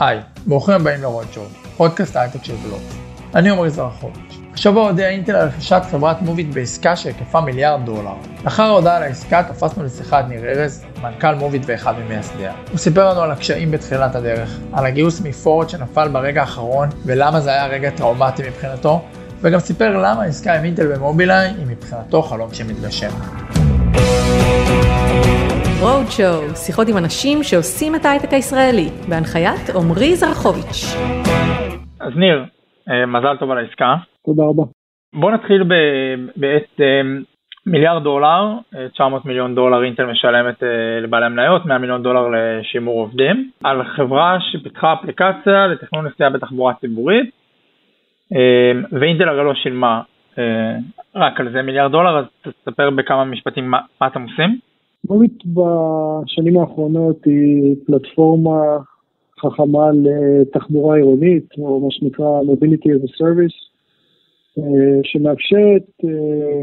היי, ברוכים הבאים לרודשו, פודקאסט הייטק של גלוב. אני עמרי זרחוביץ'. השבוע הודיעה אינטל על רכישת חברת מוביט בעסקה שהיקפה מיליארד דולר. לאחר ההודעה על העסקה תפסנו לשיחה את ניר ארז, מנכ"ל מוביט ואחד ממייסדיה. הוא סיפר לנו על הקשיים בתחילת הדרך, על הגיוס מפורד שנפל ברגע האחרון ולמה זה היה רגע טראומטי מבחינתו, וגם סיפר למה העסקה עם אינטל ומובילאיי היא מבחינתו חלום שמתגשם. רודשואו, שיחות עם אנשים שעושים את ההייטק הישראלי, בהנחיית עמרי זרחוביץ'. אז ניר, אה, מזל טוב על העסקה. תודה רבה. בוא נתחיל בעצם מיליארד דולר, 900 אה, מיליון דולר אינטל משלמת אה, לבעלי המניות, 100 מיליון דולר לשימור עובדים, על חברה שפיתחה אפליקציה לתכנון נסיעה בתחבורה ציבורית, ואינטל הרי לא שילמה רק על זה מיליארד דולר, אז תספר בכמה משפטים מה, מה אתם עושים. מוביט בשנים האחרונות היא פלטפורמה חכמה לתחבורה עירונית, או מה שנקרא Mobility as a Service, אה, שמאפשרת אה,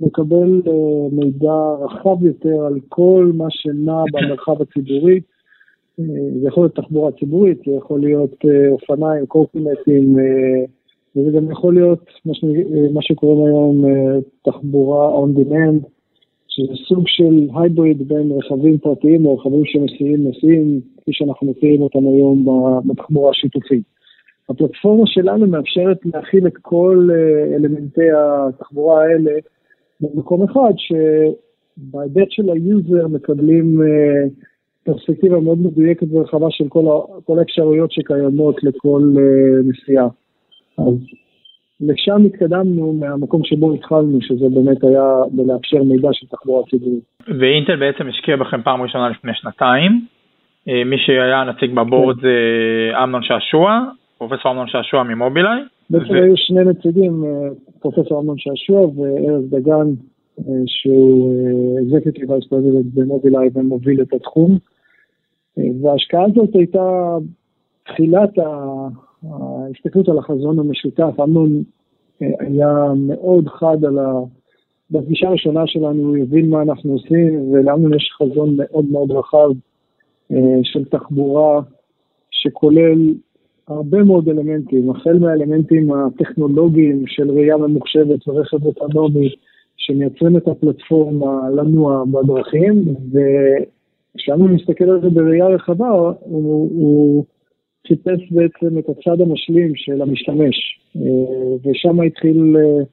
לקבל אה, מידע רחב יותר על כל מה שנע במרחב הציבורי. זה יכול להיות תחבורה ציבורית, זה יכול להיות אופניים, קורקינטים, וזה גם יכול להיות מה שקוראים היום תחבורה on demand. שזה סוג של hybrid בין רכבים פרטיים או רכבים שמסיעים נוסעים, כפי שאנחנו מכירים אותם היום בתחבורה השיתופית. הפלטפורמה שלנו מאפשרת להכיל את כל אה, אלמנטי התחבורה האלה במקום אחד, שבהיבט של ה user מקבלים אה, פרספקטיבה מאוד מדויקת ורחבה של כל, האפשרויות שקיימות לכל אה, נסיעה. אז לשם התקדמנו מהמקום שבו התחלנו, שזה באמת היה בלאפשר מידע של תחבורה ציבורית. ואינטל בעצם השקיע בכם פעם ראשונה לפני שנתיים. אה, מי שהיה נציג ב board כן. זה אמנון שעשוע, פרופסור אמנון שעשוע ממובילאיי. בעצם היו שני נציגים, אה, פרופסור אמנון שעשוע וארז דגן, אה, שהוא executive vice president במובילאיי ומוביל את התחום. וההשקעה הזאת הייתה תחילת ההסתכלות על החזון המשותף, אמנון היה מאוד חד על ה... בפגישה הראשונה שלנו הוא הבין מה אנחנו עושים, ולאמנון יש חזון מאוד מאוד רחב אה, של תחבורה, שכולל הרבה מאוד אלמנטים, החל מהאלמנטים הטכנולוגיים של ראייה ממוחשבת ורכב אוטונומי, שמייצרים את הפלטפורמה לנוע בדרכים, וכשאנו מסתכל על זה בראייה רחבה, הוא, הוא חיפש בעצם את הצד המשלים של המשתמש, אה, ושם התחיל, אה,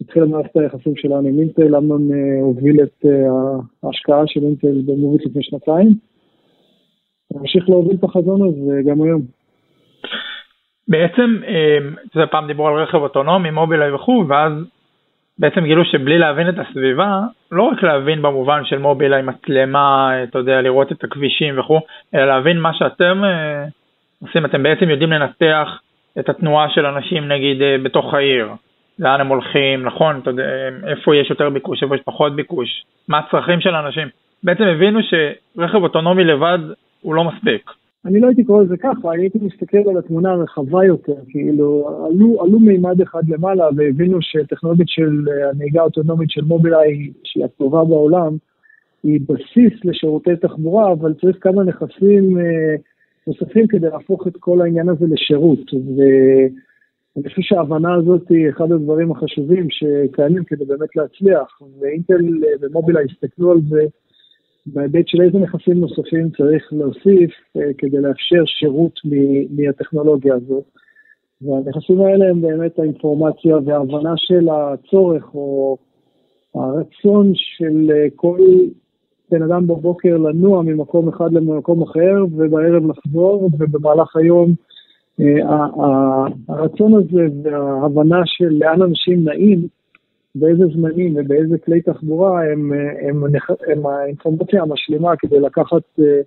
התחילה מערכת היחסים שלנו עם אינטל, אמנון אה, הוביל את ההשקעה של אינטל במובית לפני שנתיים, נמשיך להוביל את החזון הזה גם היום. בעצם, זה פעם דיברו על רכב אוטונומי, מובילאיי וכו', ואז בעצם גילו שבלי להבין את הסביבה, לא רק להבין במובן של מובילאיי מצלמה, אתה יודע, לראות את הכבישים וכו', אלא להבין מה שאתם עושים, אתם בעצם יודעים לנתח את התנועה של אנשים נגיד אה, בתוך העיר, לאן הם הולכים, נכון, יודע, איפה יש יותר ביקוש, איפה יש פחות ביקוש, מה הצרכים של אנשים. בעצם הבינו שרכב אוטונומי לבד הוא לא מספיק. אני לא הייתי קורא לזה ככה, אני הייתי מסתכל על התמונה הרחבה יותר, כאילו עלו, עלו מימד אחד למעלה והבינו שטכנולוגית של אה, הנהיגה האוטונומית של מובילאיי, שהיא הטובה בעולם, היא בסיס לשירותי תחבורה, אבל צריך כמה נכסים אה, נוספים כדי להפוך את כל העניין הזה לשירות. ואני חושב שההבנה הזאת היא אחד הדברים החשובים שקיימים כדי באמת להצליח. ואינטל ומובילאיי הסתכלו על זה בהיבט של איזה נכסים נוספים צריך להוסיף אה, כדי לאפשר שירות מהטכנולוגיה הזאת. והנכסים האלה הם באמת האינפורמציה וההבנה של הצורך או הרצון של אה, כל בן אדם בבוקר לנוע ממקום אחד למקום אחר, ובערב לחזור, ובמהלך היום אה, הרצון הזה וההבנה של לאן אנשים נעים, באיזה זמנים ובאיזה כלי תחבורה, הם, הם, הם, האינפורמציה המשלימה כדי לקחת אה,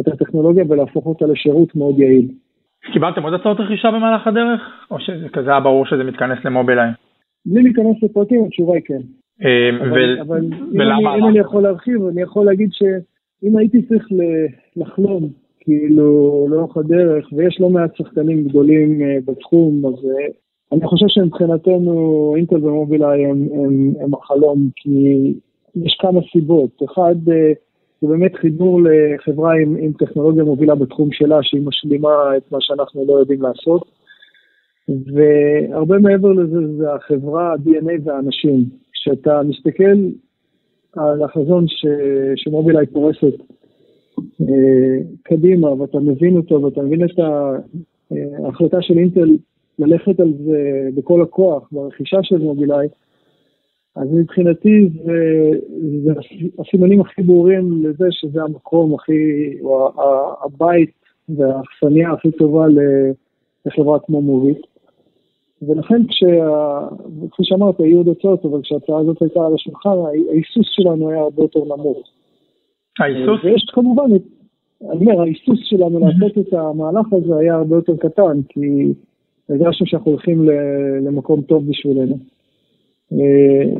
את הטכנולוגיה ולהפוך אותה לשירות מאוד יעיל. קיבלתם עוד הצעות רכישה במהלך הדרך, או שזה כזה היה ברור שזה מתכנס למובילאיי? בלי להיכנס לפרטים, התשובה היא כן. אמ, אבל אם אני יכול להרחיב, אני יכול להגיד שאם הייתי צריך לחלום, כאילו, לאורך הדרך, ויש לא מעט שחקנים גדולים אה, בתחום, אז אה, אני חושב שמבחינתנו אינטל ומובילאיי הם, הם, הם החלום, כי יש כמה סיבות. אחד, אה, זה באמת חיבור לחברה עם, עם טכנולוגיה מובילה בתחום שלה, שהיא משלימה את מה שאנחנו לא יודעים לעשות. והרבה מעבר לזה זה החברה, ה-DNA והאנשים. כשאתה מסתכל על החזון ש... שמובילאיי פורסת אה, קדימה, ואתה מבין אותו, ואתה מבין את אה, ההחלטה של אינטל ללכת על זה בכל הכוח, ברכישה של מובילאיי, אז מבחינתי זה, זה הסימנים הכי ברורים לזה שזה המקום הכי, או הבית והאכסניה הכי טובה לחברה כמו מובית. ולכן כפי שאמרת, היו עוד הצעות, אבל כשההצעה הזאת הייתה על השולחן, ההיסוס שלנו היה הרבה יותר נמוך. ההיסוס? ויש כמובן, אני אומר, ההיסוס שלנו לעשות את המהלך הזה היה הרבה יותר קטן, כי הרגשנו שאנחנו הולכים למקום טוב בשבילנו. אה,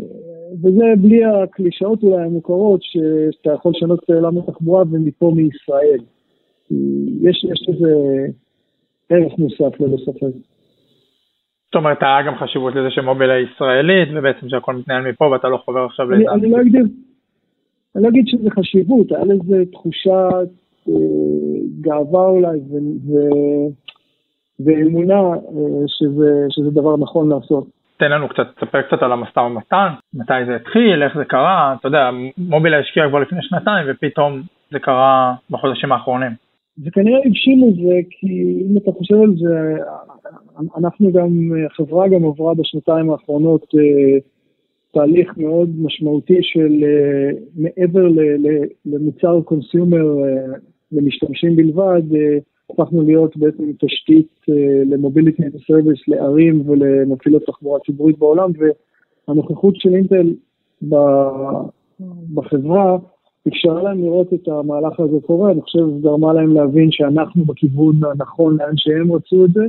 וזה בלי הקלישאות אולי המוכרות, שאתה יכול לשנות את עולם התחבורה ומפה מישראל. יש, יש לזה ערך מוסף ללא ספק. זאת אומרת, היה גם חשיבות לזה שמובילה היא ישראלית, ובעצם שהכל מתנהל מפה ואתה לא חובר עכשיו לאיזה... אני לא אגדיר, אני לא אגיד שזה חשיבות, היה לזה תחושת אה, גאווה אולי, ו, ו, ואמונה אה, שזה, שזה דבר נכון לעשות. תן לנו קצת, תספר קצת על המשא ומתן, מתי זה התחיל, איך זה קרה, אתה יודע, מובילאיי השקיעה כבר לפני שנתיים ופתאום זה קרה בחודשים האחרונים. זה כנראה הבשיל לזה, כי אם אתה חושב על זה, אנחנו גם, החברה גם עברה בשנתיים האחרונות אה, תהליך מאוד משמעותי של אה, מעבר למוצר consumer אה, למשתמשים בלבד, הפכנו להיות בעצם תשתית ל mobility service לערים ולמפעילות תחבורה ציבורית בעולם, והנוכחות של אינטל בחברה אפשרה להם לראות את המהלך הזה קורה, אני חושב שזה גרמה להם להבין שאנחנו בכיוון הנכון לאן שהם רצו את זה,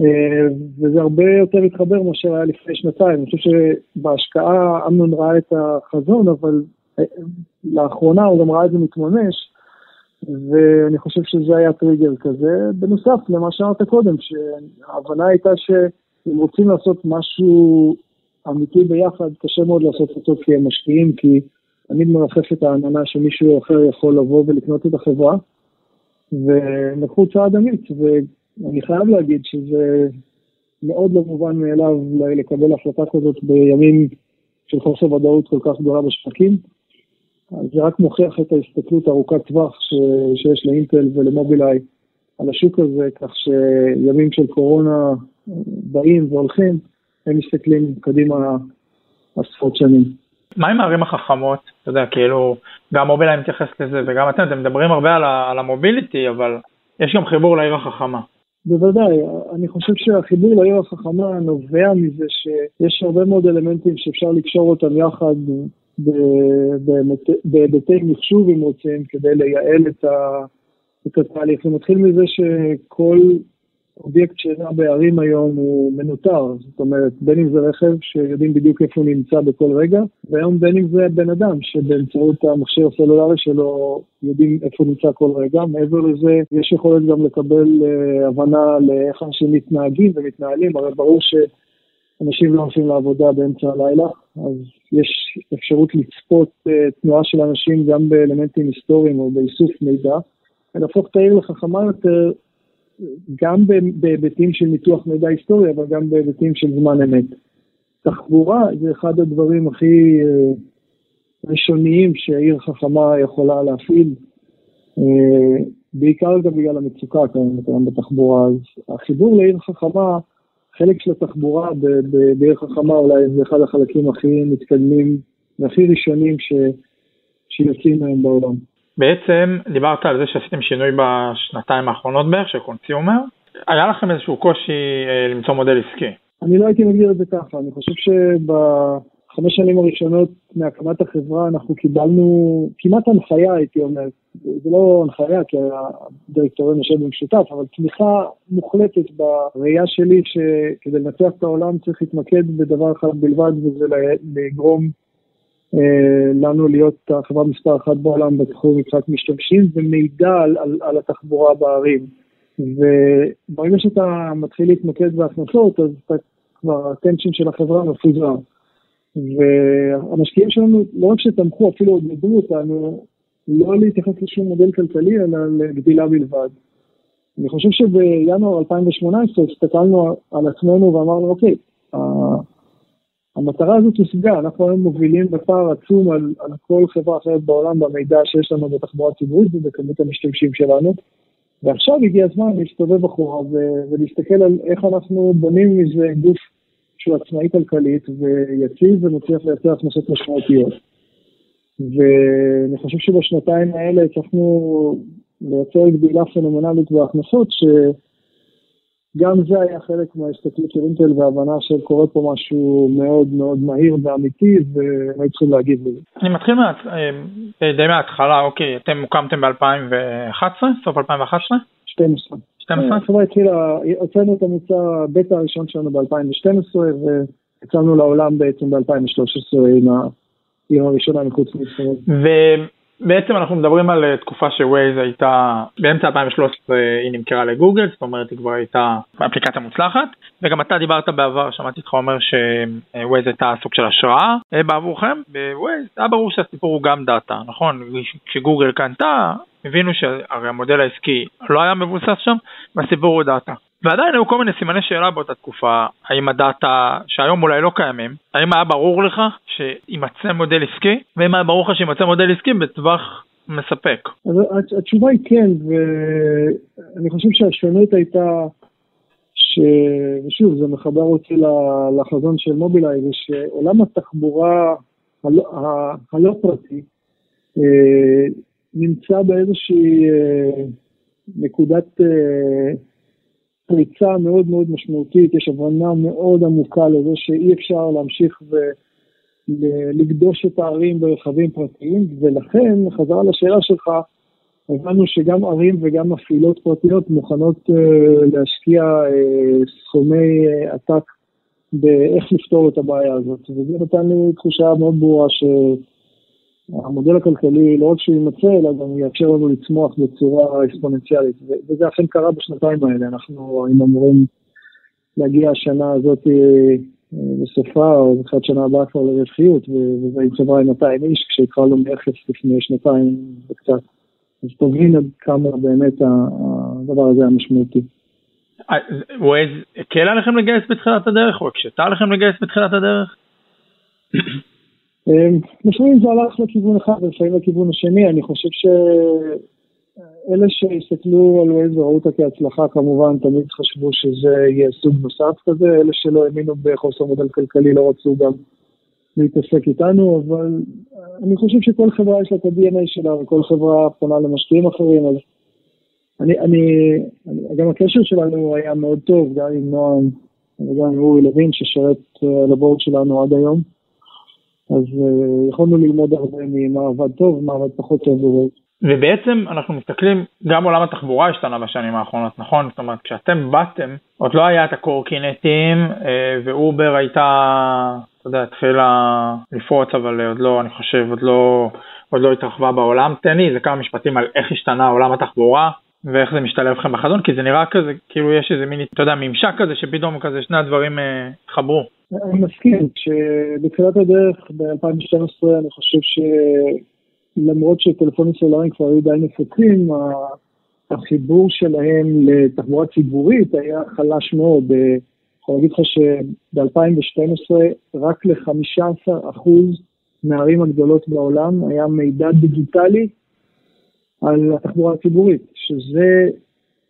אה, וזה הרבה יותר התחבר מאשר היה לפני שנתיים. אני חושב שבהשקעה אמנון ראה את החזון, אבל אה, לאחרונה הוא גם ראה את זה מתממש, ואני חושב שזה היה טריגר כזה. בנוסף למה שאמרת קודם, שההבנה הייתה שאם רוצים לעשות משהו אמיתי ביחד, קשה מאוד לעשות אותו כי הם משקיעים, כי תמיד מרחפת העננה שמישהו אחר יכול לבוא ולקנות את החברה, ולקחו צעד אמיץ, ואני חייב להגיד שזה מאוד לא מובן מאליו לקבל החלטה כזאת בימים של חוסר ודאות כל כך גדולה בשווקים. זה רק מוכיח את ההסתכלות ארוכת טווח ש... שיש לאינטל ולמובילאיי על השוק הזה, כך שימים של קורונה באים והולכים, הם מסתכלים קדימה עשרות שנים. מה עם הערים החכמות? אתה יודע, כאילו, גם מובילאיי מתייחס לזה וגם אתם, אתם מדברים הרבה על, על המוביליטי, אבל יש גם חיבור לעיר החכמה. בוודאי, אני חושב שהחיבור לעיר החכמה נובע מזה שיש הרבה מאוד אלמנטים שאפשר לקשור אותם יחד בהיבטי מחשוב, אם רוצים, כדי לייעל את, ה, את התהליך. זה מתחיל מזה שכל אובייקט שנע בערים היום הוא מנוטר, זאת אומרת, בין אם זה רכב שיודעים בדיוק איפה הוא נמצא בכל רגע, והיום בין אם זה בן אדם שבאמצעות המכשיר הסלולרי שלו יודעים איפה הוא נמצא כל רגע. מעבר לזה, יש יכולת גם לקבל uh, הבנה לאיך אנשים מתנהגים ומתנהלים, הרי ברור שאנשים לא הולכים לעבודה באמצע הלילה, אז יש אפשרות לצפות uh, תנועה של אנשים גם באלמנטים היסטוריים או באיסוף מידע, ולהפוך את העיר לחכמה יותר גם בהיבטים של ניתוח מידע היסטורי, אבל גם בהיבטים של זמן אמת. תחבורה זה אחד הדברים הכי אה, ראשוניים שעיר חכמה יכולה להפעיל, אה, בעיקר גם בגלל המצוקה הקיימת היום בתחבורה. אז החיבור לעיר חכמה, חלק של התחבורה בעיר חכמה אולי זה אחד החלקים הכי מתקדמים והכי ראשונים ש, שיוצאים מהם בעולם. בעצם דיברת על זה שעשיתם שינוי בשנתיים האחרונות בערך של קונסיומר, היה לכם איזשהו קושי אה, למצוא מודל עסקי. אני לא הייתי מגדיר את זה ככה, אני חושב שבחמש שנים הראשונות מהקמת החברה אנחנו קיבלנו כמעט הנחיה הייתי אומר, זה לא הנחיה כי הדירקטוריון יושב במשותף, אבל תמיכה מוחלטת בראייה שלי שכדי לנצח את העולם צריך להתמקד בדבר אחד בלבד וזה לגרום לנו להיות החברה מספר אחת בעולם בתחום מבחינת משתמשים ומידע על, על, על התחבורה בערים. וברגע שאתה מתחיל להתמקד בהכנסות, אז אתה כבר הטנשן של החברה מפוזר. והמשקיעים שלנו לא רק שתמכו, אפילו עודדו אותנו לא להתייחס לשום מודל כלכלי, אלא לגדילה בלבד. אני חושב שבינואר 2018 הסתכלנו על עצמנו ואמרנו, אוקיי, המטרה הזאת הושגה, אנחנו היום מובילים בפער עצום על, על כל חברה אחרת בעולם במידע שיש לנו בתחבורה ציבורית ובכמות המשתמשים שלנו. ועכשיו הגיע הזמן להסתובב אחורה ולהסתכל על איך אנחנו בונים מזה גוף שהוא עצמאי כלכלית ויציב ומצליח לייצר הכנסות משמעותיות. ואני חושב שבשנתיים האלה הצלחנו לייצר גדילה פנומנלית בהכנסות, שגם זה היה חלק מההסתכלות של אינטל וההבנה שקורה פה משהו מאוד מאוד מהיר ואמיתי, והיו צריכים להגיב לזה. אני מתחיל מעט, אה, די מההתחלה, אוקיי, אתם הוקמתם ב-2011, סוף 2011? 12. 12? החברה התחילה, הוצאנו את המוצר בטא הראשון שלנו ב-2012, ויצאנו לעולם בעצם ב-2013 עם העיר הראשונה מחוץ לישראל. בעצם אנחנו מדברים על אה, תקופה שווייז הייתה, באמצע 2013 היא נמכרה לגוגל, זאת אומרת היא כבר הייתה אפליקציה מוצלחת, וגם אתה דיברת בעבר, שמעתי אותך אומר שווייז הייתה סוג של השראה אה, בעבורכם, בווייז היה ברור שהסיפור הוא גם דאטה, נכון? כשגוגל קנתה, הבינו שהרי המודל העסקי לא היה מבוסס שם, והסיפור הוא דאטה. ועדיין היו כל מיני סימני שאלה באותה תקופה, האם הדאטה, שהיום אולי לא קיימים, האם היה ברור לך שימצא מודל עסקי, ואם היה ברור לך שימצא מודל עסקי בטווח מספק? התשובה היא כן, ואני חושב שהשונות הייתה, ש... ושוב, זה מחבר אותי לחזון של מובילאיי, זה שעולם התחבורה הלא, הלא פרטי אה, נמצא באיזושהי אה, נקודת אה, פריצה מאוד מאוד משמעותית, יש הבנה מאוד עמוקה לזה שאי אפשר להמשיך ולגדוש את הערים ברכבים פרטיים, ולכן, חזרה לשאלה שלך, הבנו שגם ערים וגם מפעילות פרטיות מוכנות uh, להשקיע uh, סכומי uh, עתק באיך לפתור את הבעיה הזאת, וזה נתן לי תחושה מאוד ברורה ש... המודל הכלכלי לא רק שהוא יימצא, אלא גם יאפשר לנו לצמוח בצורה אקספוננציאלית. וזה אכן קרה בשנתיים האלה, אנחנו היינו אמורים להגיע השנה הזאת אה, לסופה, או בתחילת שנה הבאה כבר לרווחיות, וזה עם חברה עם 200 איש, כשהתחלנו מאפס לפני שנתיים וקצת. אז תבין עד כמה באמת הדבר הזה היה משמעותי. ווייז הקל עליכם לגייס בתחילת הדרך, או הקשתה עליכם לגייס בתחילת הדרך? אמ, לפעמים זה הלך לכיוון אחד ולפעמים לכיוון השני, אני חושב שאלה שהסתכלו על ווייז וראו אותה כהצלחה כמובן תמיד חשבו שזה יהיה סוג נוסף כזה, אלה שלא האמינו בחוסר מודל כלכלי לא רצו גם להתעסק איתנו, אבל אני חושב שכל חברה יש לה את ה-DNA שלה וכל חברה פונה למשקיעים אחרים, אז אני, אני, אני, גם הקשר שלנו היה מאוד טוב, גם עם נועם וגם עם אורי לוין ששרת אה, על הבורד שלנו עד היום. אז uh, יכולנו ללמוד הרבה ממה עבד טוב, מה עבד פחות טוב בווייז. ובעצם אנחנו מסתכלים, גם עולם התחבורה השתנה בשנים האחרונות, נכון? זאת אומרת, כשאתם באתם, עוד לא היה את הקורקינטים, אה, ואובר הייתה, אתה יודע, התחילה לפרוץ, אבל עוד לא, אני חושב, עוד לא, עוד לא התרחבה בעולם. תן לי איזה כמה משפטים על איך השתנה עולם התחבורה, ואיך זה משתלב לכם בחזון, כי זה נראה כזה, כאילו יש איזה מיני, אתה יודע, ממשק כזה, שפתאום כזה שני הדברים אה, התחברו. אני מסכים, כשבתחילת הדרך ב-2012 אני חושב שלמרות שטלפונים סלולריים כבר היו די נפוצים, החיבור שלהם לתחבורה ציבורית היה חלש מאוד. אני יכול להגיד לך שב-2012 רק ל-15% מהערים הגדולות בעולם היה מידע דיגיטלי על התחבורה הציבורית, שזה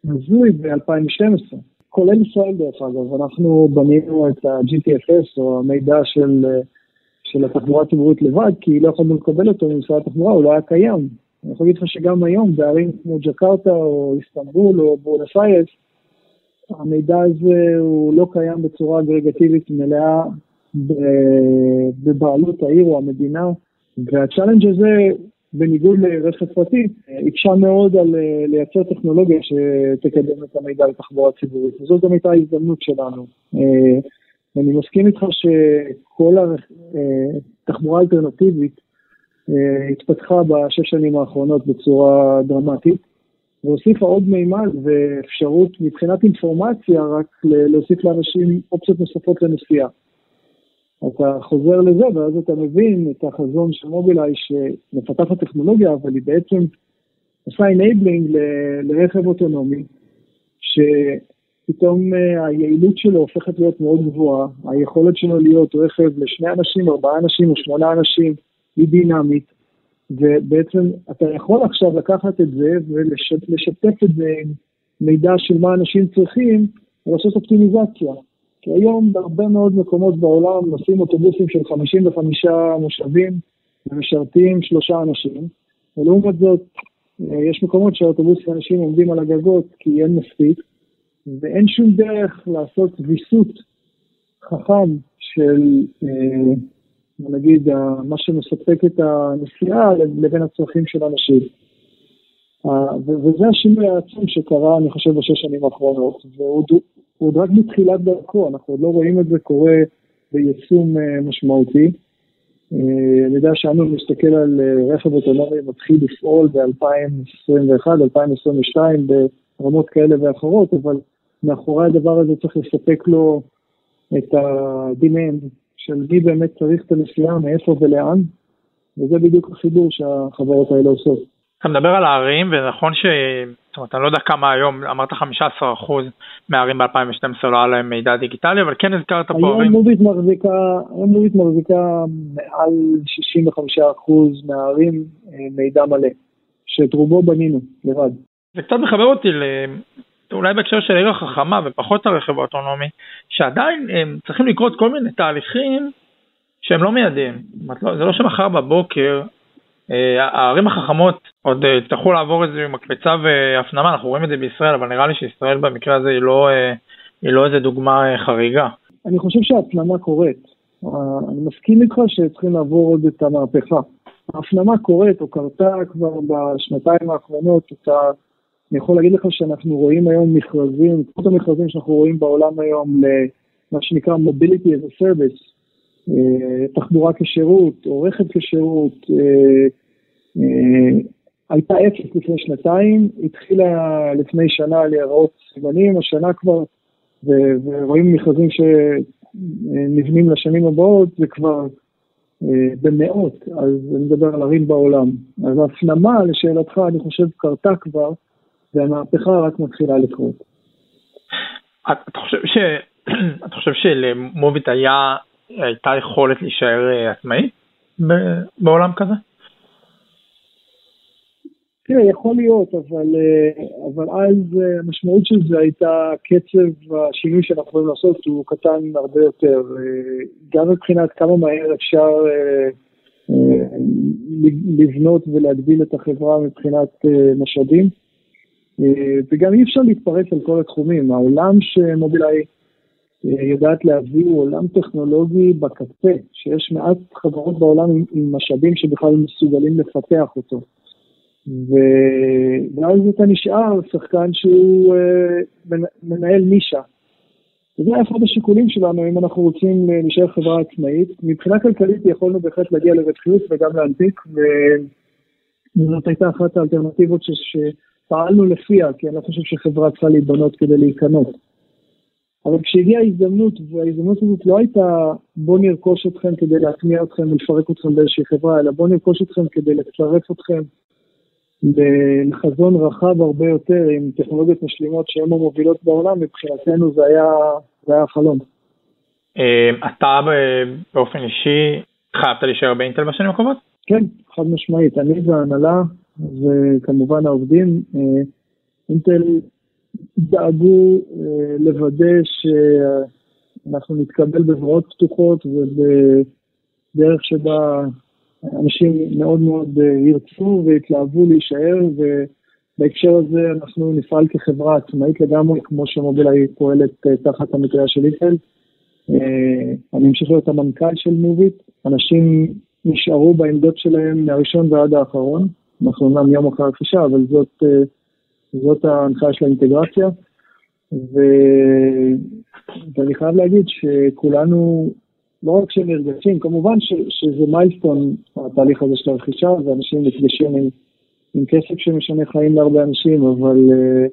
הזוי ב-2012. כולל ישראל דרך אגב, אנחנו בנינו את ה-GTFS או המידע של, של התחבורה הציבורית לבד, כי לא יכולנו לקבל אותו ממשרד התחבורה, הוא לא היה קיים. אני יכול להגיד לך שגם היום בערים כמו ג'קרטה או איסטנבול או בורנס אייס, המידע הזה הוא לא קיים בצורה אגרגטיבית מלאה בבעלות העיר או המדינה, והצ'אלנג' הזה בניגוד לרכב פרטי, הקשה מאוד על אה, לייצר טכנולוגיה שתקדם את המידע לתחבורה ציבורית, וזאת גם הייתה ההזדמנות שלנו. אה, אני מסכים איתך שכל התחבורה אה, האלטרנטיבית התפתחה בשש שנים האחרונות בצורה דרמטית, והוסיפה עוד מימד ואפשרות מבחינת אינפורמציה רק להוסיף לאנשים אופציות נוספות לנסיעה. אתה חוזר לזה, ואז אתה מבין את החזון של מובילאיי שמפתחת טכנולוגיה, אבל היא בעצם עושה enabling לרכב אוטונומי, שפתאום אה, היעילות שלו הופכת להיות מאוד גבוהה, היכולת שלו להיות רכב לשני אנשים, ארבעה אנשים או שמונה אנשים היא דינמית, ובעצם אתה יכול עכשיו לקחת את זה ולשתף את זה עם מידע של מה אנשים צריכים, ולעשות אופטימיזציה. כי היום בהרבה מאוד מקומות בעולם נוסעים אוטובוסים של 55 מושבים ומשרתים שלושה אנשים, ולעומת זאת יש מקומות שהאוטובוסים אנשים עומדים על הגגות כי אין מספיק, ואין שום דרך לעשות ויסות חכם של, אה, נגיד, מה שמספק את הנסיעה לבין הצרכים של אנשים. וזה השינוי העצום שקרה, אני חושב, בשש שנים האחרונות, והוא עוד רק בתחילת דרכו, אנחנו עוד לא רואים את זה קורה ביישום אה, משמעותי. אה, אני יודע שאמנון מסתכל על אה, רכב אוטונומי מתחיל לפעול ב-2021, 2022 ברמות כאלה ואחרות, אבל מאחורי הדבר הזה צריך לספק לו את ה-demand של מי באמת צריך את הנסיעה, מאיפה ולאן, וזה בדיוק החיבור שהחברות האלה עושות. אתה מדבר על הערים, ונכון ש... זאת אומרת, אני לא יודע כמה היום, אמרת 15% מהערים ב-2012 לא היה להם מידע דיגיטלי, אבל כן הזכרת פה ערים. היום מובית מחזיקה, היום מובית מחזיקה מעל 65% מהערים אה, מידע מלא, שאת רובו בנינו לבד. זה קצת מחבר אותי ל... אולי בהקשר של עיר החכמה ופחות הרכב האוטונומי, שעדיין הם צריכים לקרות כל מיני תהליכים שהם לא מיידיים. לא, זה לא שמחר בבוקר אה, הערים החכמות עוד אה, יצטרכו לעבור איזה מקפצה והפנמה, אנחנו רואים את זה בישראל, אבל נראה לי שישראל במקרה הזה היא לא, אה, היא לא איזה דוגמה חריגה. אני חושב שההפנמה קורית. אני מסכים איתך שצריכים לעבור עוד את המהפכה. ההפנמה קורית או קרתה כבר בשנתיים האחרונות, אתה, אני יכול להגיד לך שאנחנו רואים היום מכרזים, כמו המכרזים שאנחנו רואים בעולם היום למה שנקרא Mobility as a Service, תחבורה כשירות או רכב כשירות, אה, הייתה אפס לפני שנתיים, התחילה לפני שנה להיראות סימנים, השנה כבר, ורואים מכרזים שנבנים לשנים הבאות, זה כבר אה, במאות, אז אני מדבר על ערים בעולם. אז ההפנמה, לשאלתך, אני חושב, קרתה כבר, והמהפכה רק מתחילה לקרות. אתה חושב. אתה חושב שלמוביט היה, הייתה יכולת להישאר אה, עצמאית בעולם כזה? תראה, יכול להיות, אבל, אה, אבל אז אה, המשמעות של זה הייתה קצב השינוי שאנחנו יכולים לעשות הוא קטן הרבה יותר. אה, גם מבחינת כמה מהר אפשר לבנות ולהגדיל את החברה מבחינת משאבים, וגם אי אפשר להתפרץ על כל התחומים. העולם שמובילאיי יודעת להביא הוא עולם טכנולוגי בקצה, שיש מעט חברות בעולם עם משאבים שבכלל מסוגלים לפתח אותו. ואז אתה נשאר שחקן שהוא uh, מנהל נישה. וזה היה אחד השיקולים שלנו, אם אנחנו רוצים להישאר חברה עצמאית. מבחינה כלכלית יכולנו בהחלט להגיע לרווחיות וגם להנפיק, וזאת הייתה אחת האלטרנטיבות ש... שפעלנו לפיה, כי אני לא חושב שחברה צריכה להיבנות כדי להיכנות. אבל כשהגיעה ההזדמנות, וההזדמנות הזאת לא הייתה בוא נרכוש אתכם כדי להטמיע אתכם ולפרק אתכם באיזושהי חברה, אלא בוא נרכוש אתכם כדי לצרף אתכם לחזון רחב הרבה יותר עם טכנולוגיות משלימות שהן המובילות בעולם, מבחינתנו זה היה, זה היה חלום. אה, אתה באופן אישי חייבת להישאר באינטל בשנים הקרובות? כן, חד משמעית. אני וההנהלה וכמובן העובדים, אה, אינטל דאגו אה, לוודא שאנחנו נתקבל בזרועות פתוחות ובדרך שבה אנשים מאוד מאוד אה, ירצו ויתלהבו להישאר, ובהקשר הזה אנחנו נפעל כחברה עצמאית לגמרי, כמו שמובילאיי פועלת אה, תחת המטריה של איפל. אה, אני אמשיך להיות המנכ"ל של מוביט, אנשים נשארו בעמדות שלהם מהראשון ועד האחרון, אנחנו אומנם יום אחרי הרכישה, אבל זאת, זאת ההנחיה של האינטגרציה. ו... ואני חייב להגיד שכולנו לא רק שהם נרגשים, כמובן ש, שזה מיילסטון, התהליך הזה של הרכישה, ואנשים נפגשים עם, עם כסף שמשנה חיים להרבה אנשים, אבל, אה,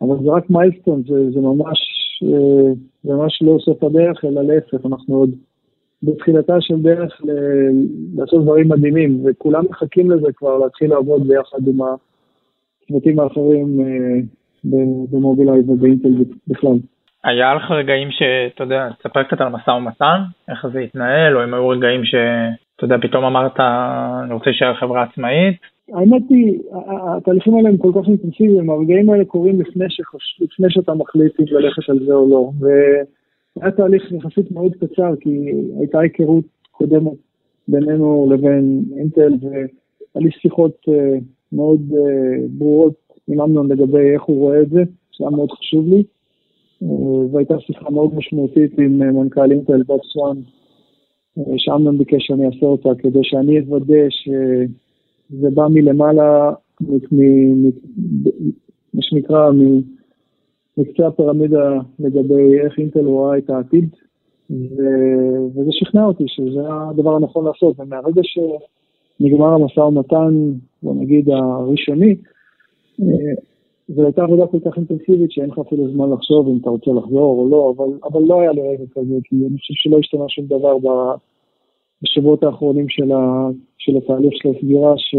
אבל זה רק מיילסטון, זה, זה ממש, אה, זה ממש לא סוף הדרך, אלא להפך, אנחנו עוד בתחילתה של דרך לעשות דברים מדהימים, וכולם מחכים לזה כבר להתחיל לעבוד ביחד עם הצוותים האחרים אה, במובילאיי ובאינטל בכלל. היה לך רגעים שאתה יודע, תספר קצת על משא ומתן, איך זה התנהל, או אם היו רגעים שאתה יודע, פתאום אמרת, אני רוצה להישאר חברה עצמאית? האמת היא, התהליכים האלה הם כל כך אינטנסיביים, הרגעים האלה קורים לפני, שחש... לפני שאתה מחליט אם ללכת על זה או לא. והיה תהליך יחסית מאוד קצר, כי הייתה היכרות קודמת בינינו לבין אינטל, והיה לי שיחות אה, מאוד אה, ברורות עם אמנון לגבי איך הוא רואה את זה, שהיה מאוד חשוב לי. אה, והייתה שיחה מאוד משמעותית עם מנכ"ל אינטל, בוב סואן, שאמנון ביקש שאני אעשה אותה, כדי שאני אוודא ש... זה בא מלמעלה, מה שנקרא, מקצה הפירמידה לגבי איך אינטל רואה את העתיד, וזה שכנע אותי שזה הדבר הנכון לעשות, ומהרגע שנגמר המשא ומתן, בוא נגיד, הראשוני, זו הייתה עבודה כל כך אינטנסיבית שאין לך אפילו זמן לחשוב אם אתה רוצה לחזור או לא, אבל, אבל לא היה לי רגע כזה, כי אני חושב שלא השתנה שום דבר בשבועות האחרונים של, ה, של התהליך של הסגירה ש,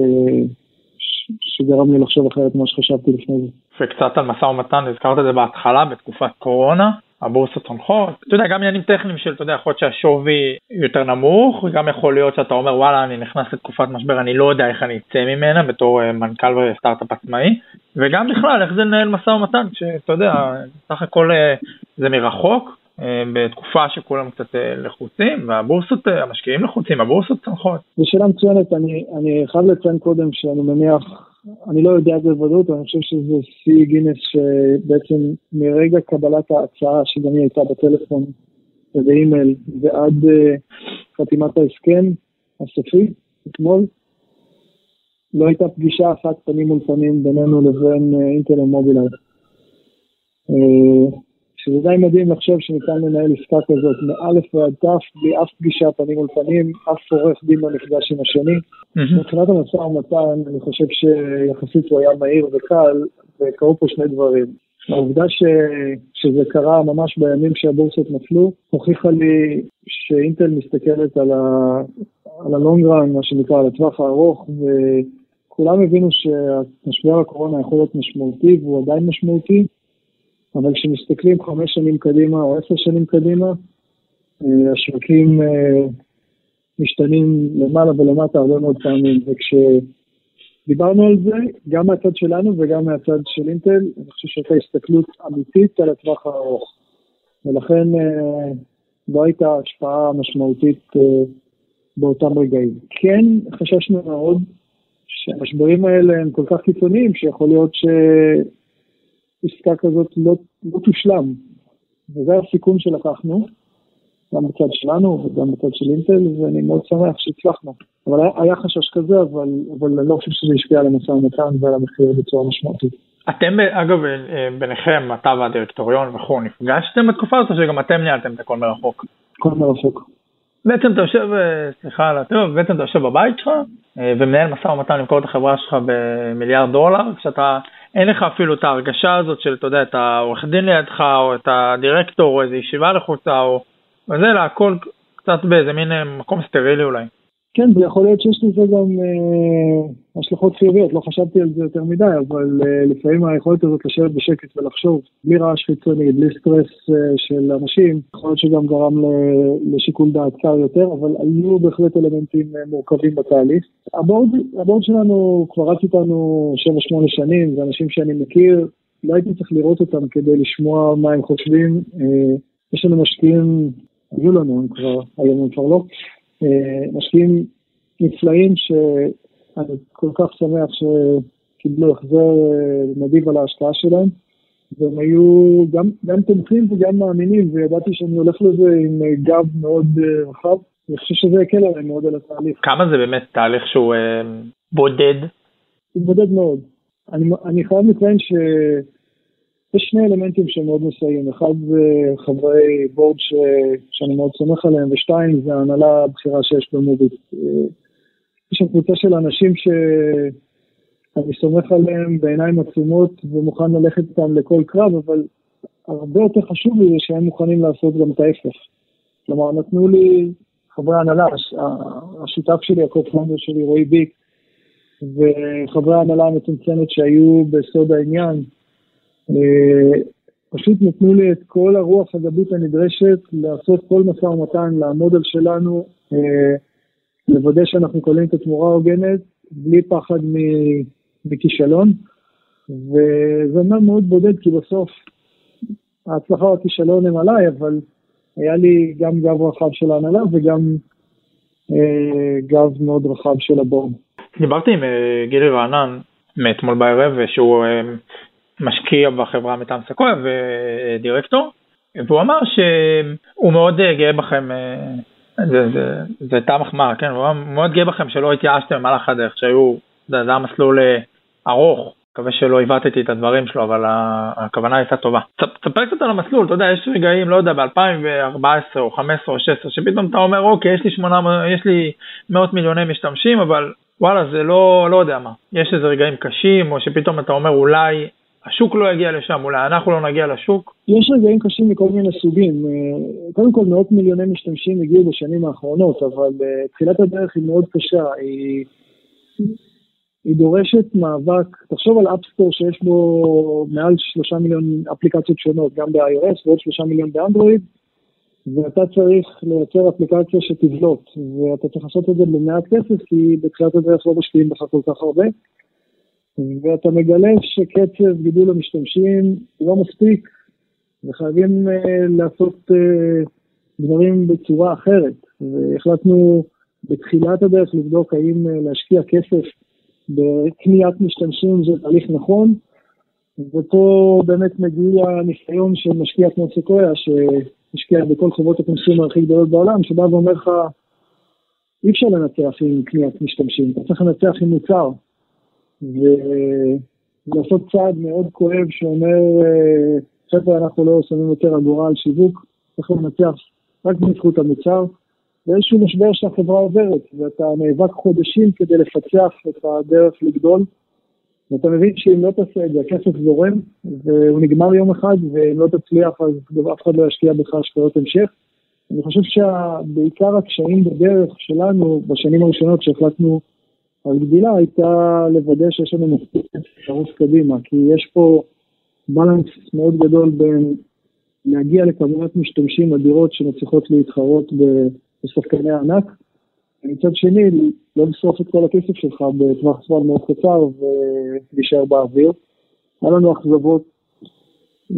ש, שגרם לי לחשוב אחרת ממה שחשבתי לפני זה. וקצת על משא ומתן, הזכרת את זה בהתחלה, בתקופת קורונה, הבורסות הולכות, אתה יודע, גם עניינים טכניים של, אתה יודע, יכול להיות שהשווי יותר נמוך, וגם יכול להיות שאתה אומר, וואלה, אני נכנס לתקופת משבר, אני לא יודע איך אני אצא ממנה בתור אה, מנכ"ל וסטארט-אפ עצמאי, וגם בכלל, איך זה לנהל משא ומתן, שאתה יודע, סך הכל אה, זה מרחוק, בתקופה שכולם קצת אה, לחוצים, והבורסות, אה, המשקיעים לחוצים, הבורסות צנחות. זו שאלה מצוינת, אני, אני חייב לציין קודם שאני מניח, אני לא יודע בוודאות, אני חושב שזה שיא גינס שבעצם מרגע קבלת ההצעה, שגם היא הייתה בטלפון ובאימייל, ועד חתימת ההסכם הסופי, אתמול, לא הייתה פגישה אחת פנים מול פנים בינינו לבין אינטל ומובילאיי. שזה די מדהים לחשוב שניתן לנהל עסקה כזאת מאלף ועד תף, בלי אף פגישה פנים מול פנים, אף עורך דין לא נפגש עם השני. מבחינת המשא ומתן, אני חושב שיחסית הוא היה מהיר וקל, וקרו פה שני דברים. העובדה ש... שזה קרה ממש בימים שהבורסות נפלו, הוכיחה לי שאינטל מסתכלת על, ה... על הלונגרן, מה שנקרא, על הטווח הארוך, וכולם הבינו שמשבר הקורונה יכול להיות משמעותי, והוא עדיין משמעותי, אבל כשמסתכלים חמש שנים קדימה או עשר שנים קדימה, אה, השווקים אה, משתנים למעלה ולמטה הרבה מאוד פעמים, וכשדיברנו על זה, גם מהצד שלנו וגם מהצד של אינטל, אני חושב שהייתה הסתכלות אמיתית על הטווח הארוך, ולכן אה, לא הייתה השפעה משמעותית באותם רגעים. כן חששנו מאוד שהמשברים האלה הם כל כך קיצוניים, שיכול להיות ש... עסקה כזאת לא, לא תושלם. וזה הסיכון שלקחנו, גם בצד שלנו וגם בצד של אינטל, ואני מאוד שמח שהצלחנו. אבל היה, היה חשש כזה, אבל, אבל אני לא חושב שזה השפיע על המשא ומתן ועל המחיר בצורה משמעותית. אתם, אגב, אה, ביניכם, אתה והדירקטוריון וכו', נפגשתם בתקופה הזאת שגם אתם ניהלתם את הכל מרחוק? הכל מרחוק. בעצם אתה יושב, אה, סליחה על הטוב, בעצם אתה יושב בבית שלך אה, ומנהל משא ומתן למכור את החברה שלך במיליארד דולר, כשאתה אין לך אפילו את ההרגשה הזאת של, אתה יודע, את העורך דין לידך, או את הדירקטור, או איזו ישיבה לחוצה, או... וזה, אלא הכל קצת באיזה מין אה, מקום סטרילי אולי. כן, ויכול להיות שיש לזה גם אה, השלכות חיוביות, לא חשבתי על זה יותר מדי, אבל אה, לפעמים היכולת הזאת לשבת בשקט ולחשוב, בלי רעש חיצוני, בלי סטרס אה, של אנשים, יכול להיות שגם גרם ל, לשיקול דעת קר יותר, אבל היו בהחלט אלמנטים אה, מורכבים בתהליך. הבורד, הבורד שלנו כבר רץ איתנו 7-8 שנים, זה אנשים שאני מכיר, לא הייתי צריך לראות אותם כדי לשמוע מה הם חושבים. אה, יש לנו משקיעים, היו לנו, הם כבר, היום הם כבר לא. אה, משקיעים נפלאים שאני כל כך שמח שקיבלו החזר אה, נדיב על ההשקעה שלהם. והם היו גם, גם תומכים וגם מאמינים, וידעתי שאני הולך לזה עם אה, גב מאוד רחב. אני חושב שזה יקל עליהם מאוד על התהליך. כמה זה באמת תהליך שהוא אה, בודד? הוא בודד מאוד. אני, אני חייב לציין ש... יש שני אלמנטים שמאוד מסייעים, אחד זה חברי בורד ש... שאני מאוד סומך עליהם, ושתיים זה ההנהלה הבכירה שיש במוביט. יש שם קבוצה של אנשים שאני סומך עליהם בעיניים עצומות ומוכן ללכת איתם לכל קרב, אבל הרבה יותר חשוב לי שהם מוכנים לעשות גם את ההפך. כלומר, נתנו לי חברי ההנהלה, השותף שלי, הקופלנדר שלי, רועי ביק, וחברי ההנהלה המצומצמת שהיו בסוד העניין, אה, פשוט נתנו לי את כל הרוח הגבית הנדרשת לעשות כל משא ומתן, לעמוד על שלנו, אה, לוודא שאנחנו קולים את התמורה ההוגנת, בלי פחד מכישלון. וזה אומנם מאוד בודד, כי בסוף ההצלחה או הכישלון הם עליי, אבל היה לי גם גב רחב של ההנהלה וגם אה, גב מאוד רחב של הבורד. דיברתי עם אה, גילי רענן מאתמול בערב, שהוא אה, משקיע בחברה מטעם סקויה ודירקטור, והוא אמר שהוא מאוד אה, גאה בכם, אה, זה, זה, זה הייתה מחמאה, כן, הוא מאוד גאה בכם שלא התייאשתם במהלך הדרך, שהיו, זה היה מסלול אה, ארוך, מקווה שלא עיוותתי את הדברים שלו, אבל הכוונה הייתה טובה. תספר קצת על המסלול, אתה יודע, יש רגעים, לא יודע, ב-2014 או 15 או 16, שפתאום אתה אומר, אוקיי, יש לי, 8, יש לי מאות מיליוני משתמשים, אבל וואלה, זה לא, לא יודע מה. יש איזה רגעים קשים, או שפתאום אתה אומר, אולי השוק לא יגיע לשם, אולי אנחנו לא נגיע לשוק? יש רגעים קשים מכל מיני סוגים. אה, קודם כל, מאות מיליוני משתמשים הגיעו בשנים האחרונות, אבל אה, תחילת הדרך היא מאוד קשה. היא... היא דורשת מאבק, תחשוב על אפסטור שיש בו מעל שלושה מיליון אפליקציות שונות, גם ב-iOS ועוד שלושה מיליון באנדרואיד, ואתה צריך לייצר אפליקציה שתבלוט, ואתה צריך לעשות את זה במעט כסף, כי בתחילת הדרך לא משקיעים בך כל כך הרבה, ואתה מגלה שקצב גידול המשתמשים לא מספיק, וחייבים uh, לעשות uh, דברים בצורה אחרת. והחלטנו בתחילת הדרך לבדוק האם uh, להשקיע כסף בקניית משתמשים זה תהליך נכון, ופה באמת מגיע הניסיון של משקיע כמו סקויה, שהשקיע בכל חברות הקונסומר הכי גדולות בעולם, שבא ואומר לך, אי אפשר לנצח עם קניית משתמשים, אתה צריך לנצח עם מוצר. ולעשות צעד מאוד כואב שאומר, חבר'ה, אנחנו לא שמים יותר אגורה על שיווק, צריך לנצח רק בזכות המוצר. זה איזשהו משבר שהחברה עוברת, ואתה נאבק חודשים כדי לפצח את הדרך לגדול, ואתה מבין שאם לא תעשה את זה, הכסף זורם, והוא נגמר יום אחד, ואם לא תצליח, אז אף אחד לא ישקיע בך השקעות המשך. אני חושב שבעיקר הקשיים בדרך שלנו, בשנים הראשונות שהחלטנו על גדילה, הייתה לוודא שיש לנו מספיק לרוץ קדימה, כי יש פה בלנס מאוד גדול בין להגיע לכמויות משתמשים אדירות שמצליחות להתחרות. בשחקני הענק. מצד שני, לא לשרוף את כל הכסף שלך בטווח זמן מאוד קצר ולהישאר באוויר. היה לנו אכזבות אה,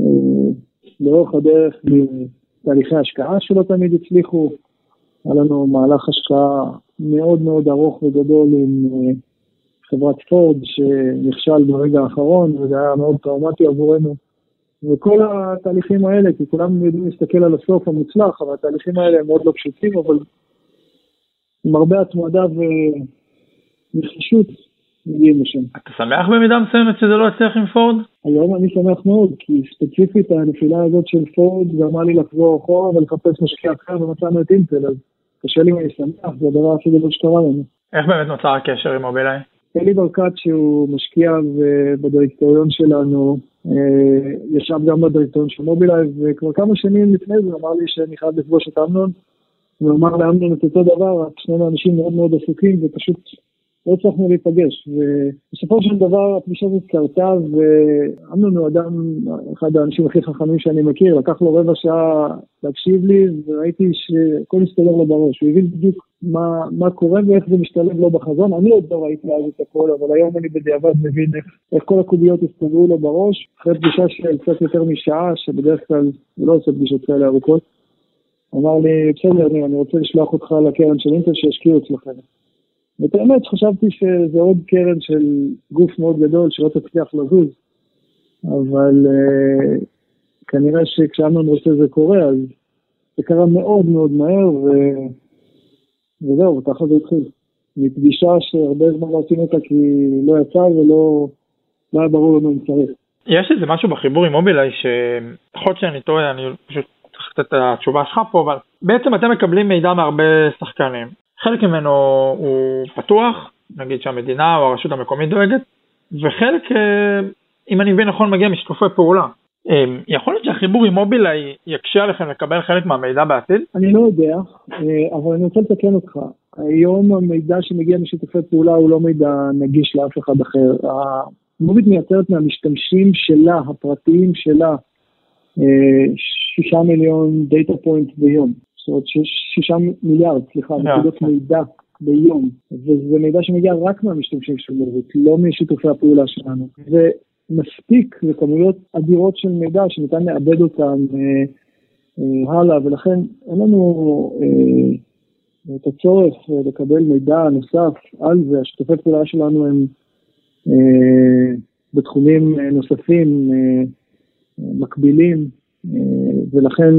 לאורך הדרך מתהליכי השקעה שלא תמיד הצליחו. היה לנו מהלך השקעה מאוד מאוד ארוך וגדול עם אה, חברת פורד שנכשל ברגע האחרון וזה היה מאוד טראומטי עבורנו. וכל התהליכים האלה, כי כולם יודעים להסתכל על הסוף המוצלח, אבל התהליכים האלה הם מאוד לא פשוטים, אבל עם הרבה התמדה ונחישות מגיעים לשם. אתה שמח במידה מסוימת שזה לא הצליח עם פורד? היום אני שמח מאוד, כי ספציפית הנפילה הזאת של פורד גרמה לי לחזור אחורה ולחפש משקיע אחר ומצאנו את אינטל, אז קשה לי ואני שמח, זה הדבר הכי גדול שקרה לנו. איך באמת נוצר הקשר עם מובילאיי? אלי ברקת שהוא משקיע בדירקטוריון שלנו, אה, ישב גם בדירקטוריון של מובילאיי, וכבר כמה שנים לפני זה אמר לי שאני חייב לפגוש את אמנון, הוא אמר לאמנון את אותו דבר, רק שנינו אנשים מאוד מאוד עסוקים, ופשוט לא הצלחנו להיפגש. ובסופו של דבר הפגישה הזאת קרתה, ואמנון הוא אדם, אחד האנשים הכי חכמים שאני מכיר, לקח לו רבע שעה להקשיב לי, וראיתי שהכל הסתדר לו בראש. הוא הבין בדיוק מה, מה קורה ואיך זה משתלב לו בחזון. אני עוד לא ראיתי אז את הכל, אבל היום אני בדיעבד מבין איך, איך כל הקוביות הסתדרו לו בראש. אחרי פגישה של קצת יותר משעה, שבדרך כלל הוא לא עושה פגישות כאלה ארוכות. אמר לי, בסדר, אני רוצה לשלוח אותך לקרן של אינטל שישקיעו אצלכם. ואת האמת חשבתי שזה עוד קרן של גוף מאוד גדול שלא תצליח לזוז, אבל uh, כנראה שכשאמנון רוצה זה קורה, אז זה קרה מאוד מאוד מהר, ו... וזהו, ככה זה התחיל. מפגישה שהרבה זמן לא עשינו אותה כי לא יצא ולא לא היה ברור לנו אם צריך. יש איזה משהו בחיבור עם מובילאיי שיכול שאני טועה, אני פשוט צריך לתת את התשובה שלך פה, אבל בעצם אתם מקבלים מידע מהרבה שחקנים. חלק ממנו הוא פתוח, נגיד שהמדינה או הרשות המקומית דואגת, וחלק, אה, אם אני מבין נכון, מגיע משיתופי פעולה. אמ, יכול להיות שהחיבור עם מובילאיי יקשה עליכם לקבל חלק מהמידע בעתיד? אני לא יודע, אה, אבל אני רוצה לתקן אותך. היום המידע שמגיע משיתופי פעולה הוא לא מידע נגיש לאף אחד אחר. המובית מייצרת מהמשתמשים שלה, הפרטיים שלה, אה, שישה מיליון data point ביום. זאת אומרת, שישה מיליארד, סליחה, נקודות מידע ביום. וזה מידע שמגיע רק מהמשתמשים של מוביט, לא משיתופי הפעולה שלנו. מספיק לכמויות אדירות של מידע שניתן לעבד אותם אה, אה, הלאה, ולכן אין לנו אה, את הצורך אה, לקבל מידע נוסף על זה. השיתופי פעולה שלנו הם אה, בתחומים אה, נוספים אה, מקבילים, אה, ולכן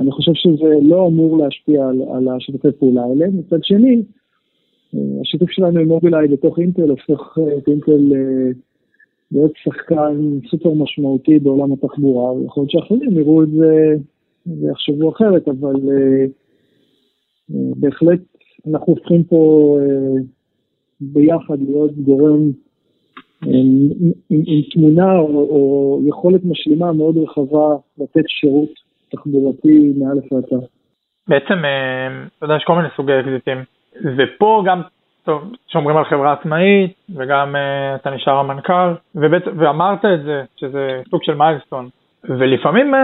אני חושב שזה לא אמור להשפיע על, על השיתופי פעולה האלה. מצד שני, אה, השיתוף שלנו עם מובילאיי בתוך אינטל הופך את אינטל אה, להיות שחקן סופר משמעותי בעולם התחבורה, ויכול להיות שאחרים יראו את זה ויחשבו אחרת, אבל בהחלט אנחנו הופכים פה ביחד להיות גורם עם, עם, עם תמונה או, או יכולת משלימה מאוד רחבה לתת שירות תחבורתי מאלף ועד בעצם, אתה יודע, יש כל מיני סוגי אקזיטים, ופה גם טוב, שומרים על חברה עצמאית, וגם uh, אתה נשאר המנכ"ל, ובית, ואמרת את זה, שזה סוג של מיילסטון. ולפעמים, uh,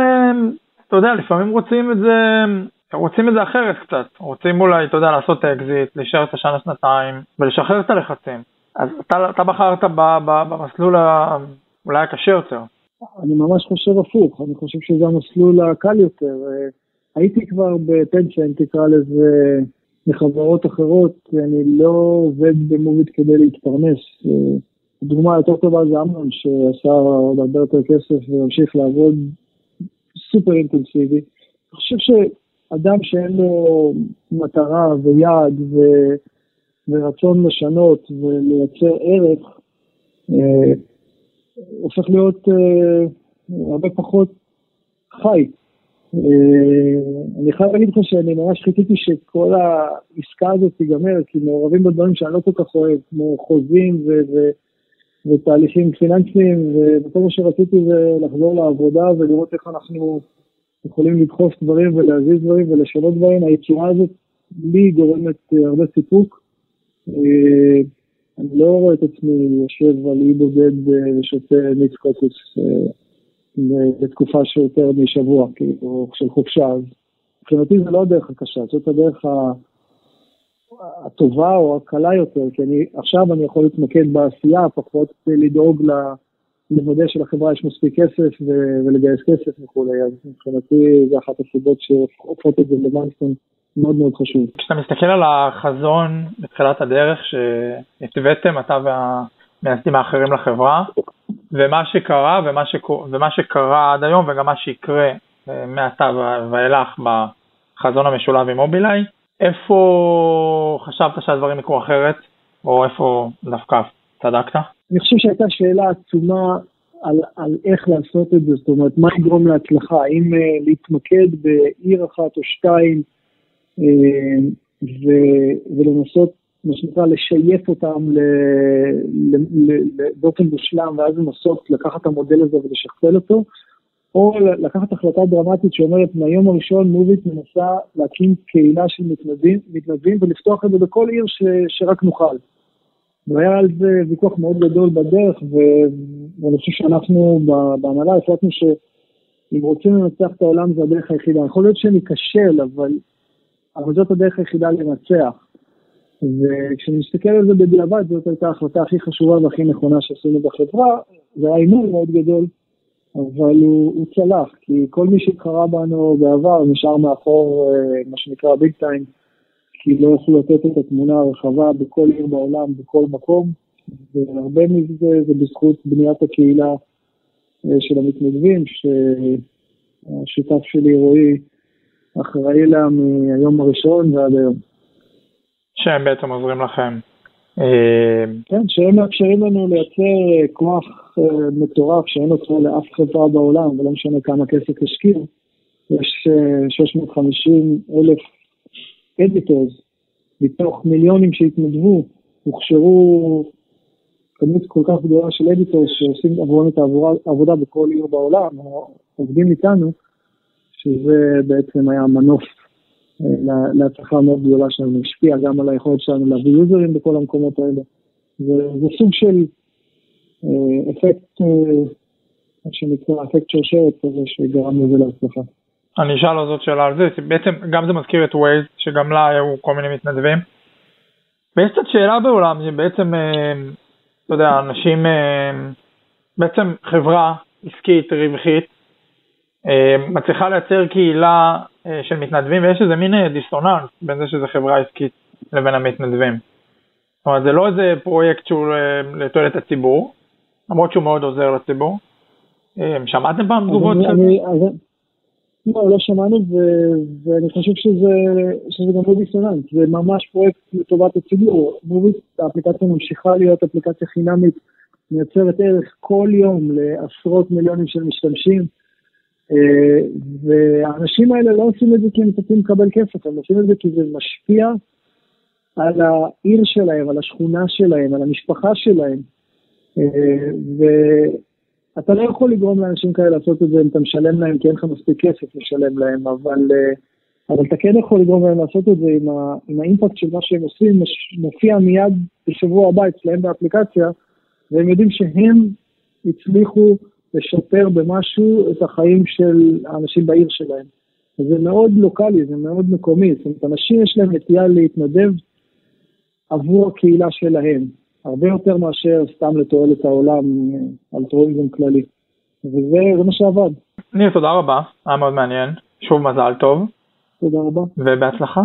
אתה יודע, לפעמים רוצים את זה, רוצים את זה אחרת קצת. רוצים אולי, אתה יודע, לעשות אקזיט, להישאר את השנה שנתיים, ולשחרר את הלחצים. אז אתה, אתה בחרת במסלול אולי הקשה יותר. אני ממש חושב הפוך, אני חושב שזה המסלול הקל יותר. אה, הייתי כבר אם תקרא לזה, מחברות אחרות, אני לא עובד במוביט כדי להתפרנס. הדוגמה היותר טובה זה אמנון, שעשה עוד הרבה יותר כסף והמשיך לעבוד סופר אינטנסיבי. אני חושב שאדם שאין לו מטרה ויעד ו... ורצון לשנות ולייצר ערך, אה, הופך להיות אה, הרבה פחות חי. אה, אני חייב להגיד לך שאני ממש חיכיתי שכל העסקה הזאת תיגמר, כי מעורבים בדברים שאני לא כל כך אוהב, כמו חוזים ו- ו- ותהליכים פיננסיים, וכל מה שרציתי זה לחזור לעבודה ולראות איך אנחנו יכולים לדחוף דברים ולהזיז דברים ולשנות דברים. היצירה הזאת לי גורמת אה, הרבה סיפוק. אה, אני לא רואה את עצמי יושב על אי בודד ושותה מיץ קוקוס. לתקופה שיותר משבוע, כאילו, של חופשה, אז מבחינתי זה לא הדרך הקשה, זאת הדרך הטובה או הקלה יותר, כי אני, עכשיו אני יכול להתמקד בעשייה, פחות לדאוג לוודא שלחברה יש מספיק כסף ולגייס כסף וכולי, אז מבחינתי זה אחת הסיבות שהופכות את זה למיינסטון מאוד מאוד חשוב. כשאתה מסתכל על החזון בתחילת הדרך שהתוויתם, אתה והמייסדים האחרים לחברה, ומה שקרה ומה, שקור... ומה שקרה עד היום וגם מה שיקרה אה, מעתה ואילך בחזון המשולב עם מובילאיי, איפה חשבת שהדברים יקרו אחרת, או איפה דווקא צדקת? אני חושב שהייתה שאלה עצומה על, על איך לעשות את זה, זאת אומרת, מה יגרום להצלחה, האם uh, להתמקד בעיר אחת או שתיים ו, ולנסות מה שנקרא, לשייף אותם באופן מושלם, ואז לנסות לקחת את המודל הזה ולשכפל אותו, או לקחת החלטה דרמטית שאומרת, מהיום הראשון מוביט מנסה להקים קהילה של מתנדבים, מתנדבים ולפתוח את זה בכל עיר ש, שרק נוכל. והיה על זה ויכוח מאוד גדול בדרך, ואני חושב שאנחנו בהנהלה החלטנו שאם רוצים לנצח את העולם זה הדרך היחידה. יכול להיות שניכשל, אבל, אבל זאת הדרך היחידה לנצח. וכשאני מסתכל על זה בדיעבד, זאת הייתה ההחלטה הכי חשובה והכי נכונה שעשינו בחברה, זה היה הימור מאוד גדול, אבל הוא, הוא צלח, כי כל מי שהתחרה בנו בעבר נשאר מאחור, אה, מה שנקרא ביג טיים, כי לא יכלו לתת את התמונה הרחבה בכל עיר בעולם, בכל מקום, והרבה מזה זה בזכות בניית הקהילה אה, של המתנדבים, שהשותף שלי רועי אחראי לה מהיום הראשון ועד היום. שהם בעצם עוזרים לכם. אה, כן, שהם מאפשרים לנו לייצר אה, כוח אה, מטורף שאין אותו לאף חברה בעולם, ולא משנה כמה כסף השקיעו. יש 650 אלף אדיטורס מתוך מיליונים שהתנדבו, הוכשרו כמות כל כך גדולה של אדיטור שעושים עבורנו את העבודה בכל עיר בעולם, או עובדים איתנו, שזה בעצם היה מנוף אה, להצלחה מאוד גדולה שלנו, השפיע גם על היכולת שלנו להביא יוזרים בכל המקומות האלה. זה סוג של אה, אפקט, מה שנקרא, אפקט שרשרת כזה שגרם לזה להצלחה. אני אשאל עוד שאלה על זה, בעצם גם זה מזכיר את ווייז, שגם לה היו כל מיני מתנדבים. ויש קצת שאלה בעולם, שבעצם, אה, אתה יודע, אנשים, אה, בעצם חברה עסקית, רווחית, אה, מצליחה לייצר קהילה של מתנדבים, ויש איזה מין דיסוננס בין זה שזה חברה עסקית לבין המתנדבים. זאת אומרת, זה לא איזה פרויקט שהוא לתועלת הציבור, למרות שהוא מאוד עוזר לציבור. שמעתם פעם תגובות כזה? לא, לא שמענו, ואני חושב שזה, שזה גם לא דיסוננט, זה ממש פרויקט לטובת הציבור. מוביס, האפליקציה ממשיכה להיות אפליקציה חינמית, מייצרת ערך כל יום לעשרות מיליונים של משתמשים, אה, והאנשים האלה לא עושים את זה כי הם מצפים לקבל כסף, הם עושים את זה כי זה משפיע על העיר שלהם, על השכונה שלהם, על המשפחה שלהם. אה, אתה לא יכול לגרום לאנשים כאלה לעשות את זה אם אתה משלם להם, כי אין לך מספיק כסף לשלם להם, אבל, אה, אבל אתה כן יכול לגרום להם לעשות את זה עם, ה, עם האימפקט של מה שהם עושים, מופיע מיד בשבוע הבא אצלם באפליקציה, והם יודעים שהם הצליחו לשפר במשהו את החיים של האנשים בעיר שלהם. זה מאוד לוקאלי, זה מאוד מקומי, זאת אומרת, אנשים יש להם נטייה להתנדב עבור הקהילה שלהם. הרבה יותר מאשר סתם לתועלת העולם, אלטרואיזם כללי. וזה מה שעבד. ניר, תודה רבה, היה מאוד מעניין. שוב מזל טוב. תודה רבה. ובהצלחה.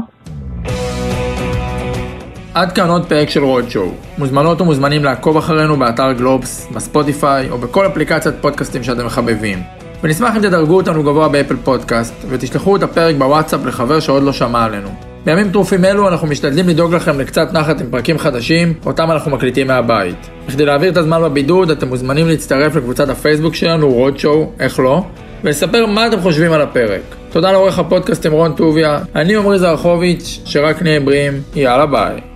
עד כאן עוד פרק של רוד שואו. מוזמנות ומוזמנים לעקוב אחרינו באתר גלובס, בספוטיפיי או בכל אפליקציית פודקאסטים שאתם מחבבים. ונשמח אם תדרגו אותנו גבוה באפל פודקאסט ותשלחו את הפרק בוואטסאפ לחבר שעוד לא שמע עלינו. בימים טרופים אלו אנחנו משתדלים לדאוג לכם לקצת נחת עם פרקים חדשים, אותם אנחנו מקליטים מהבית. בכדי להעביר את הזמן בבידוד, אתם מוזמנים להצטרף לקבוצת הפייסבוק שלנו, רואדשואו, איך לא, ולספר מה אתם חושבים על הפרק. תודה לעורך הפודקאסט עמרון טוביה, אני עמרי זרחוביץ', שרק נהיה בריאים, יאללה ביי.